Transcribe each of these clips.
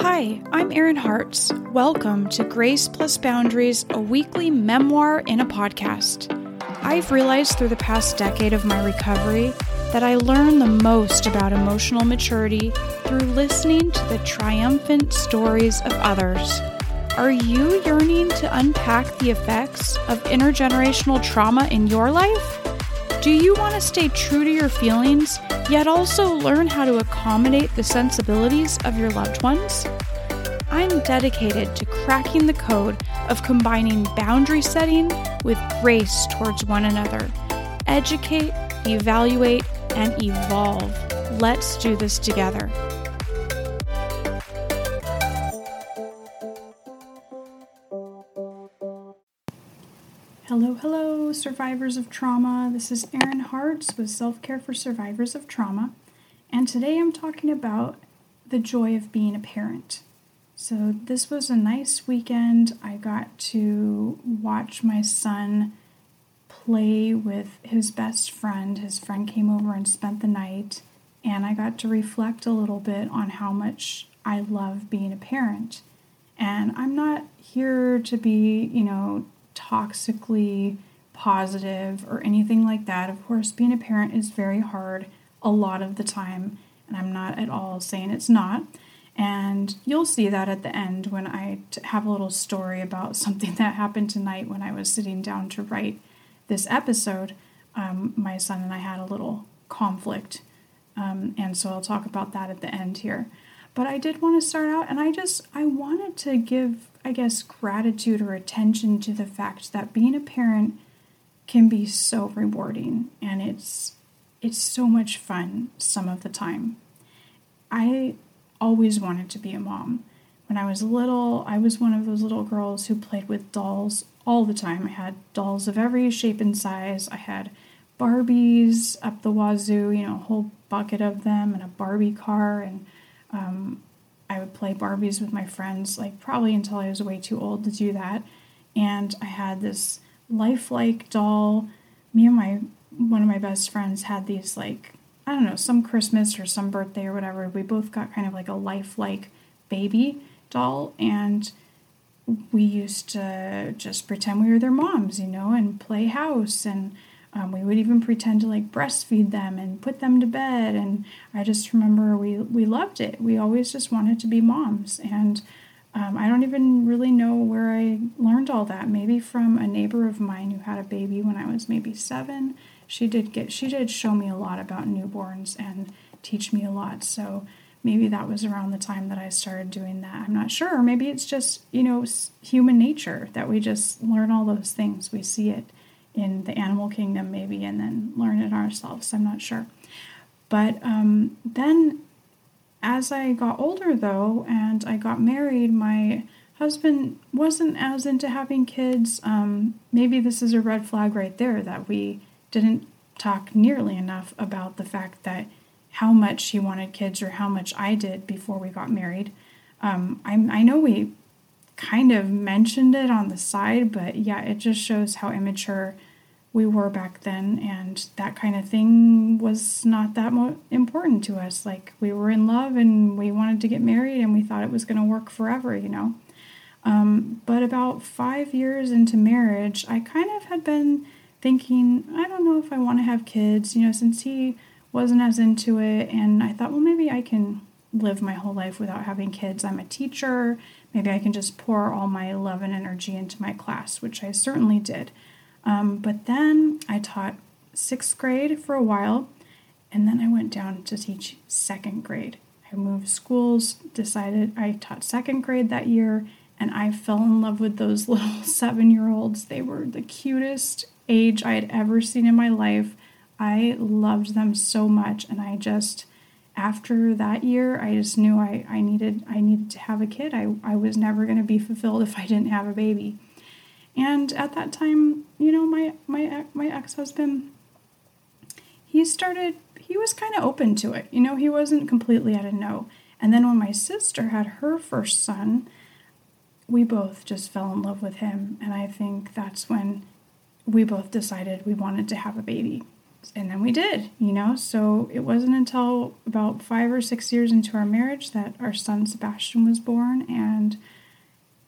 Hi, I'm Erin Hartz. Welcome to Grace Plus Boundaries, a weekly memoir in a podcast. I've realized through the past decade of my recovery that I learn the most about emotional maturity through listening to the triumphant stories of others. Are you yearning to unpack the effects of intergenerational trauma in your life? Do you want to stay true to your feelings, yet also learn how to accommodate the sensibilities of your loved ones? I'm dedicated to cracking the code of combining boundary setting with grace towards one another. Educate, evaluate, and evolve. Let's do this together. Survivors of trauma. This is Erin Hartz with Self Care for Survivors of Trauma, and today I'm talking about the joy of being a parent. So, this was a nice weekend. I got to watch my son play with his best friend. His friend came over and spent the night, and I got to reflect a little bit on how much I love being a parent. And I'm not here to be, you know, toxically positive or anything like that. Of course, being a parent is very hard a lot of the time, and I'm not at all saying it's not. And you'll see that at the end when I have a little story about something that happened tonight when I was sitting down to write this episode. Um, my son and I had a little conflict, um, and so I'll talk about that at the end here. But I did want to start out, and I just I wanted to give I guess, gratitude or attention to the fact that being a parent can be so rewarding and it's it's so much fun some of the time. I always wanted to be a mom. When I was little, I was one of those little girls who played with dolls all the time. I had dolls of every shape and size. I had Barbies up the wazoo, you know, a whole bucket of them, and a Barbie car, and um, I would play Barbies with my friends, like probably until I was way too old to do that. And I had this lifelike doll. Me and my one of my best friends had these like I don't know, some Christmas or some birthday or whatever. We both got kind of like a lifelike baby doll and we used to just pretend we were their moms, you know, and play house and um, we would even pretend to like breastfeed them and put them to bed. And I just remember we, we loved it. We always just wanted to be moms. And um, I don't even really know where I learned all that. Maybe from a neighbor of mine who had a baby when I was maybe seven. She did get she did show me a lot about newborns and teach me a lot. So maybe that was around the time that I started doing that. I'm not sure. Maybe it's just you know human nature that we just learn all those things. We see it in the animal kingdom, maybe, and then learn it ourselves. I'm not sure. But um, then, as I got older, though, and I got married, my husband wasn't as into having kids. Um, maybe this is a red flag right there that we didn't talk nearly enough about the fact that how much he wanted kids or how much I did before we got married. Um, I, I know we kind of mentioned it on the side, but yeah, it just shows how immature we were back then, and that kind of thing was not that mo- important to us. Like, we were in love and we wanted to get married, and we thought it was going to work forever, you know. Um, but about five years into marriage, I kind of had been thinking, I don't know if I want to have kids, you know, since he wasn't as into it. And I thought, well, maybe I can live my whole life without having kids. I'm a teacher. Maybe I can just pour all my love and energy into my class, which I certainly did. Um, but then I taught sixth grade for a while, and then I went down to teach second grade. I moved schools, decided I taught second grade that year, and I fell in love with those little seven year olds. They were the cutest age I had ever seen in my life. I loved them so much, and I just after that year I just knew I, I needed I needed to have a kid. I, I was never gonna be fulfilled if I didn't have a baby. And at that time, you know, my my my ex-husband he started he was kind of open to it. You know, he wasn't completely at a no. And then when my sister had her first son, we both just fell in love with him, and I think that's when we both decided we wanted to have a baby. and then we did, you know. So it wasn't until about five or six years into our marriage that our son Sebastian was born, and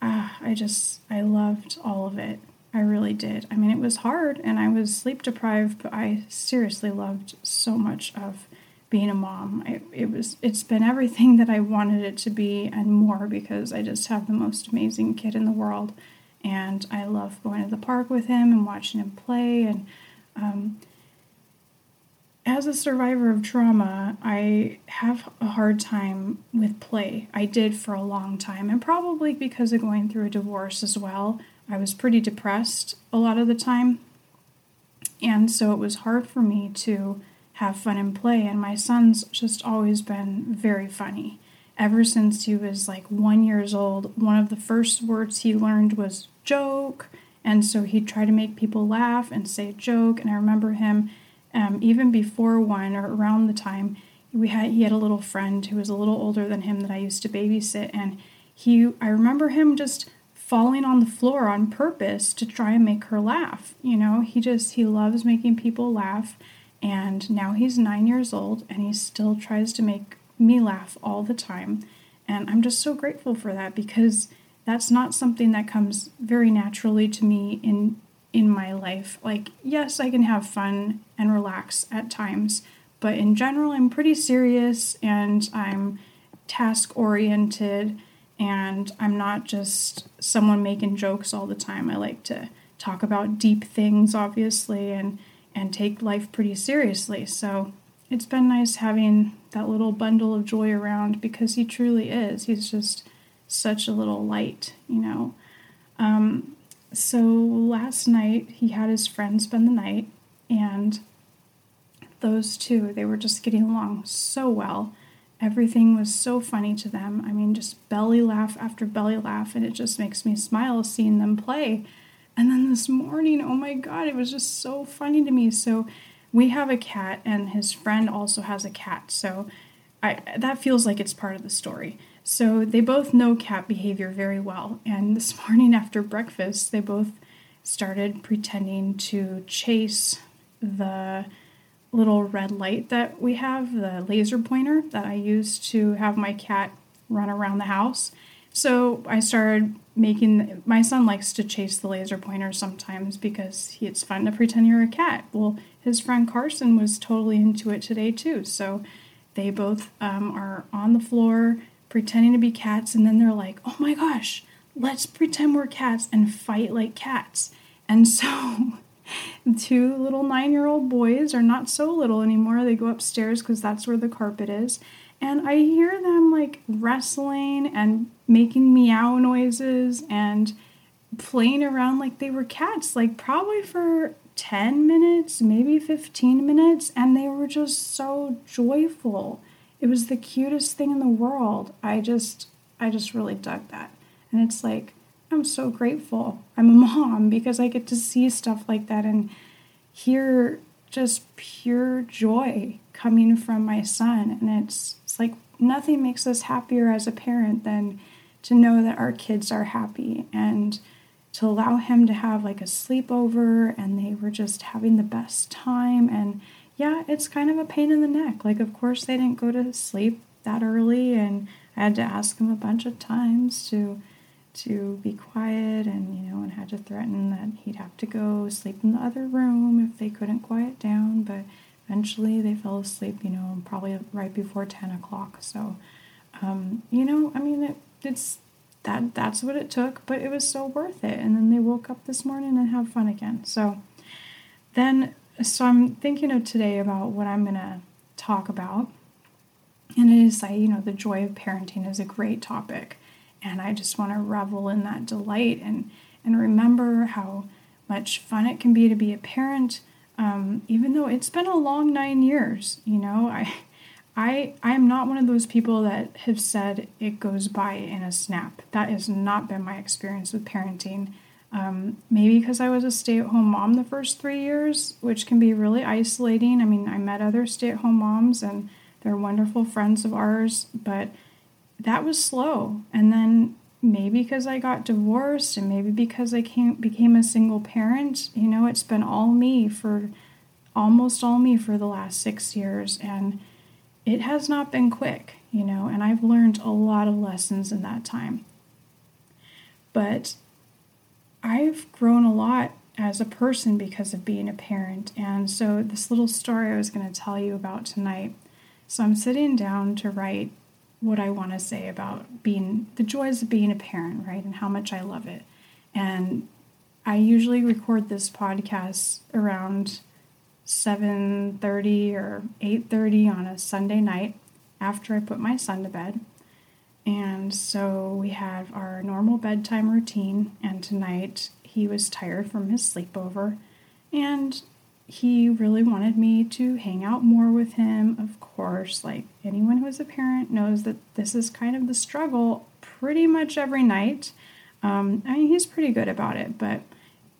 uh, I just I loved all of it. I really did. I mean, it was hard, and I was sleep deprived, but I seriously loved so much of being a mom. It, it was it's been everything that I wanted it to be and more because I just have the most amazing kid in the world, and I love going to the park with him and watching him play and. Um, as a survivor of trauma, I have a hard time with play. I did for a long time, and probably because of going through a divorce as well. I was pretty depressed a lot of the time, and so it was hard for me to have fun and play. And my son's just always been very funny. Ever since he was like one years old, one of the first words he learned was joke, and so he'd try to make people laugh and say joke. And I remember him um, even before one or around the time we had he had a little friend who was a little older than him that I used to babysit and he I remember him just falling on the floor on purpose to try and make her laugh you know? He just he loves making people laugh and now he's 9 years old and he still tries to make me laugh all the time and I'm just so grateful for that because that's not something that comes very naturally to me in in my life. Like, yes, I can have fun and relax at times, but in general, I'm pretty serious and I'm task oriented and I'm not just someone making jokes all the time. I like to talk about deep things, obviously, and and take life pretty seriously. So it's been nice having that little bundle of joy around because he truly is. He's just such a little light, you know. Um, so last night he had his friend spend the night, and those two, they were just getting along so well. Everything was so funny to them. I mean, just belly laugh after belly laugh, and it just makes me smile seeing them play. And then this morning, oh my God, it was just so funny to me. So we have a cat, and his friend also has a cat. So I, that feels like it's part of the story. So they both know cat behavior very well. And this morning after breakfast, they both started pretending to chase the little red light that we have, the laser pointer that I use to have my cat run around the house. So I started making my son likes to chase the laser pointer sometimes because he, it's fun to pretend you're a cat. Well, his friend Carson was totally into it today too. So they both um, are on the floor pretending to be cats, and then they're like, oh my gosh, let's pretend we're cats and fight like cats. And so, two little nine year old boys are not so little anymore. They go upstairs because that's where the carpet is. And I hear them like wrestling and making meow noises and playing around like they were cats, like probably for 10 minutes, maybe 15 minutes. And they were just so joyful. It was the cutest thing in the world. I just I just really dug that. And it's like I'm so grateful. I'm a mom because I get to see stuff like that and hear just pure joy coming from my son and it's it's like nothing makes us happier as a parent than to know that our kids are happy and to allow him to have like a sleepover and they were just having the best time and yeah, it's kind of a pain in the neck. Like, of course, they didn't go to sleep that early, and I had to ask them a bunch of times to to be quiet, and you know, and had to threaten that he'd have to go sleep in the other room if they couldn't quiet down. But eventually, they fell asleep. You know, probably right before ten o'clock. So, um, you know, I mean, it, it's that that's what it took, but it was so worth it. And then they woke up this morning and have fun again. So then so I'm thinking of today about what I'm going to talk about. And it is like, you know, the joy of parenting is a great topic. And I just want to revel in that delight and, and remember how much fun it can be to be a parent, um, even though it's been a long nine years. You know, I, I, I am not one of those people that have said it goes by in a snap. That has not been my experience with parenting. Um, maybe because I was a stay at home mom the first three years, which can be really isolating. I mean, I met other stay at home moms and they're wonderful friends of ours, but that was slow. And then maybe because I got divorced and maybe because I came, became a single parent, you know, it's been all me for almost all me for the last six years, and it has not been quick, you know, and I've learned a lot of lessons in that time. But I've grown a lot as a person because of being a parent. And so, this little story I was going to tell you about tonight. So, I'm sitting down to write what I want to say about being the joys of being a parent, right? And how much I love it. And I usually record this podcast around 7:30 or 8:30 on a Sunday night after I put my son to bed. And so we have our normal bedtime routine and tonight he was tired from his sleepover and he really wanted me to hang out more with him. Of course, like anyone who is a parent knows that this is kind of the struggle pretty much every night. Um, I mean, he's pretty good about it, but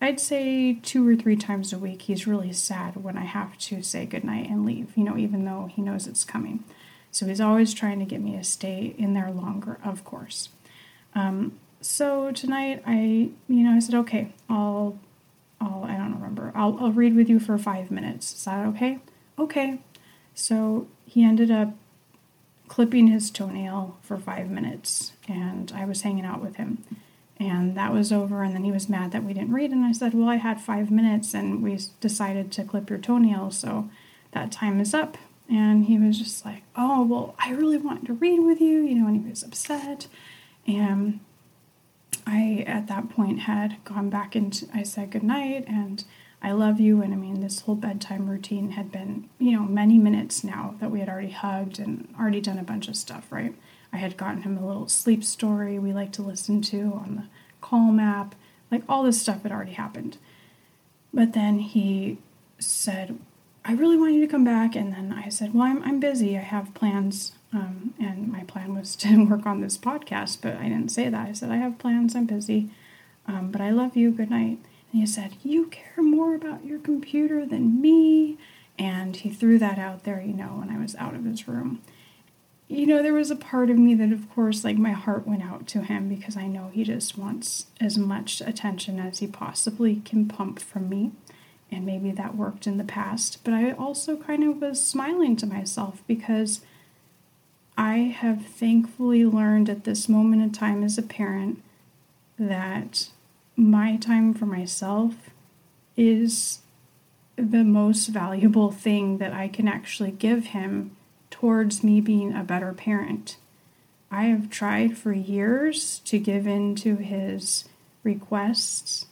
I'd say two or three times a week he's really sad when I have to say goodnight and leave, you know, even though he knows it's coming. So he's always trying to get me to stay in there longer, of course. Um, so tonight I, you know, I said, okay, I'll I'll, I don't remember. I'll, I'll read with you for five minutes. Is that okay? Okay. So he ended up clipping his toenail for five minutes, and I was hanging out with him. And that was over, and then he was mad that we didn't read. And I said, Well, I had five minutes, and we decided to clip your toenail, so that time is up. And he was just like, Oh, well, I really wanted to read with you, you know, and he was upset. And I, at that point, had gone back into, I said goodnight and I love you. And I mean, this whole bedtime routine had been, you know, many minutes now that we had already hugged and already done a bunch of stuff, right? I had gotten him a little sleep story we like to listen to on the Calm app. Like all this stuff had already happened. But then he said, I really want you to come back. And then I said, Well, I'm, I'm busy. I have plans um, and my plan was to work on this podcast, but I didn't say that. I said, I have plans, I'm busy, um, but I love you, good night. And he said, You care more about your computer than me. And he threw that out there, you know, when I was out of his room. You know, there was a part of me that, of course, like my heart went out to him because I know he just wants as much attention as he possibly can pump from me. And maybe that worked in the past. But I also kind of was smiling to myself because I have thankfully learned at this moment in time as a parent that my time for myself is the most valuable thing that I can actually give him towards me being a better parent. I have tried for years to give in to his requests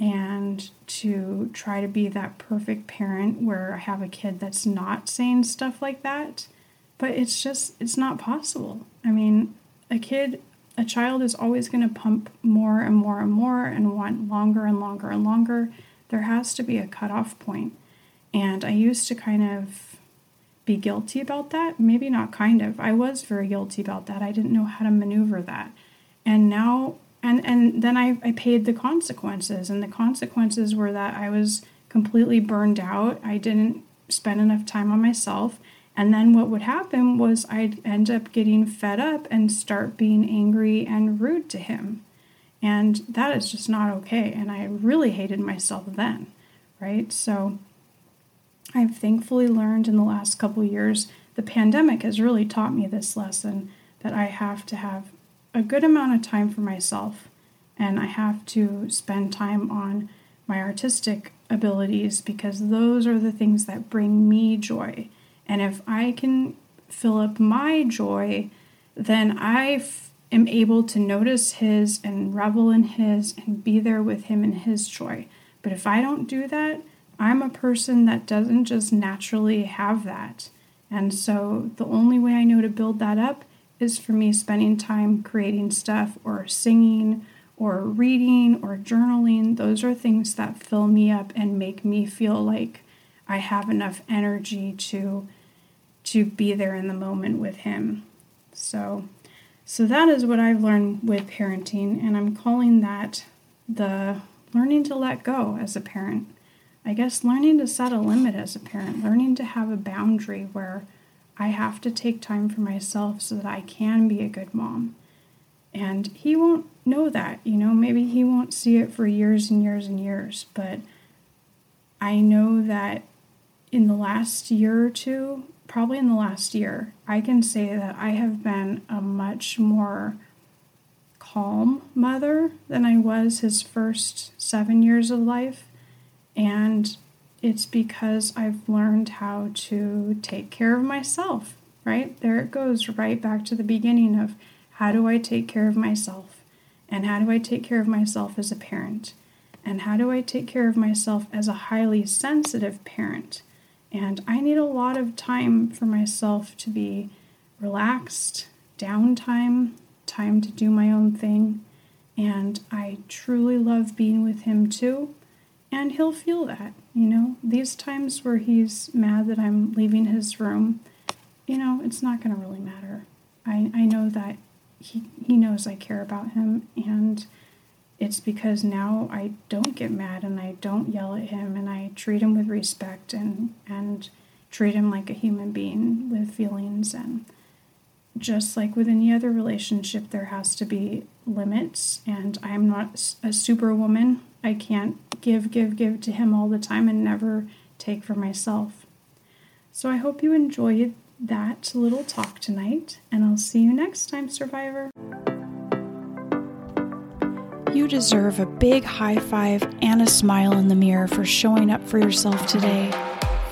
and to try to be that perfect parent where I have a kid that's not saying stuff like that. But it's just it's not possible. I mean a kid a child is always going to pump more and more and more and want longer and longer and longer. There has to be a cutoff point. point. And i used to kind of be guilty about that. Maybe not kind of. I was very guilty about that. I didn't know how to maneuver that. And now and and then i, I paid the consequences and the consequences were that i was completely burned out i didn't spend enough time on myself and then what would happen was I'd end up getting fed up and start being angry and rude to him. And that is just not okay. And I really hated myself then, right? So I've thankfully learned in the last couple years, the pandemic has really taught me this lesson that I have to have a good amount of time for myself and I have to spend time on my artistic abilities because those are the things that bring me joy and if I can fill up my joy, then I f- am able to notice his and revel in his and be there with him in his joy. But if I don't do that, I'm a person that doesn't just naturally have that. And so the only way I know to build that up is for me spending time creating stuff or singing or reading or journaling. Those are things that fill me up and make me feel like I have enough energy to to be there in the moment with him. So so that is what I've learned with parenting and I'm calling that the learning to let go as a parent. I guess learning to set a limit as a parent, learning to have a boundary where I have to take time for myself so that I can be a good mom. And he won't know that, you know, maybe he won't see it for years and years and years, but I know that in the last year or two, probably in the last year, I can say that I have been a much more calm mother than I was his first seven years of life. And it's because I've learned how to take care of myself, right? There it goes, right back to the beginning of how do I take care of myself? And how do I take care of myself as a parent? And how do I take care of myself as a highly sensitive parent? And I need a lot of time for myself to be relaxed, downtime, time to do my own thing. And I truly love being with him too. And he'll feel that, you know. These times where he's mad that I'm leaving his room, you know, it's not going to really matter. I, I know that he, he knows I care about him. And it's because now I don't get mad and I don't yell at him and I treat him with respect and and treat him like a human being with feelings and just like with any other relationship there has to be limits and I'm not a superwoman. I can't give give give to him all the time and never take for myself. So I hope you enjoyed that little talk tonight and I'll see you next time survivor. You deserve a big high five and a smile in the mirror for showing up for yourself today.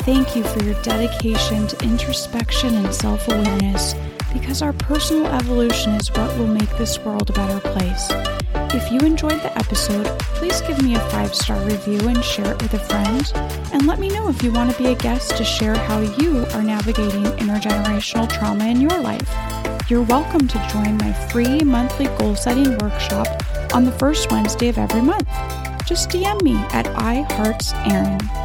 Thank you for your dedication to introspection and self awareness because our personal evolution is what will make this world a better place. If you enjoyed the episode, please give me a five star review and share it with a friend. And let me know if you want to be a guest to share how you are navigating intergenerational trauma in your life. You're welcome to join my free monthly goal setting workshop on the first Wednesday of every month. Just DM me at iheartserin.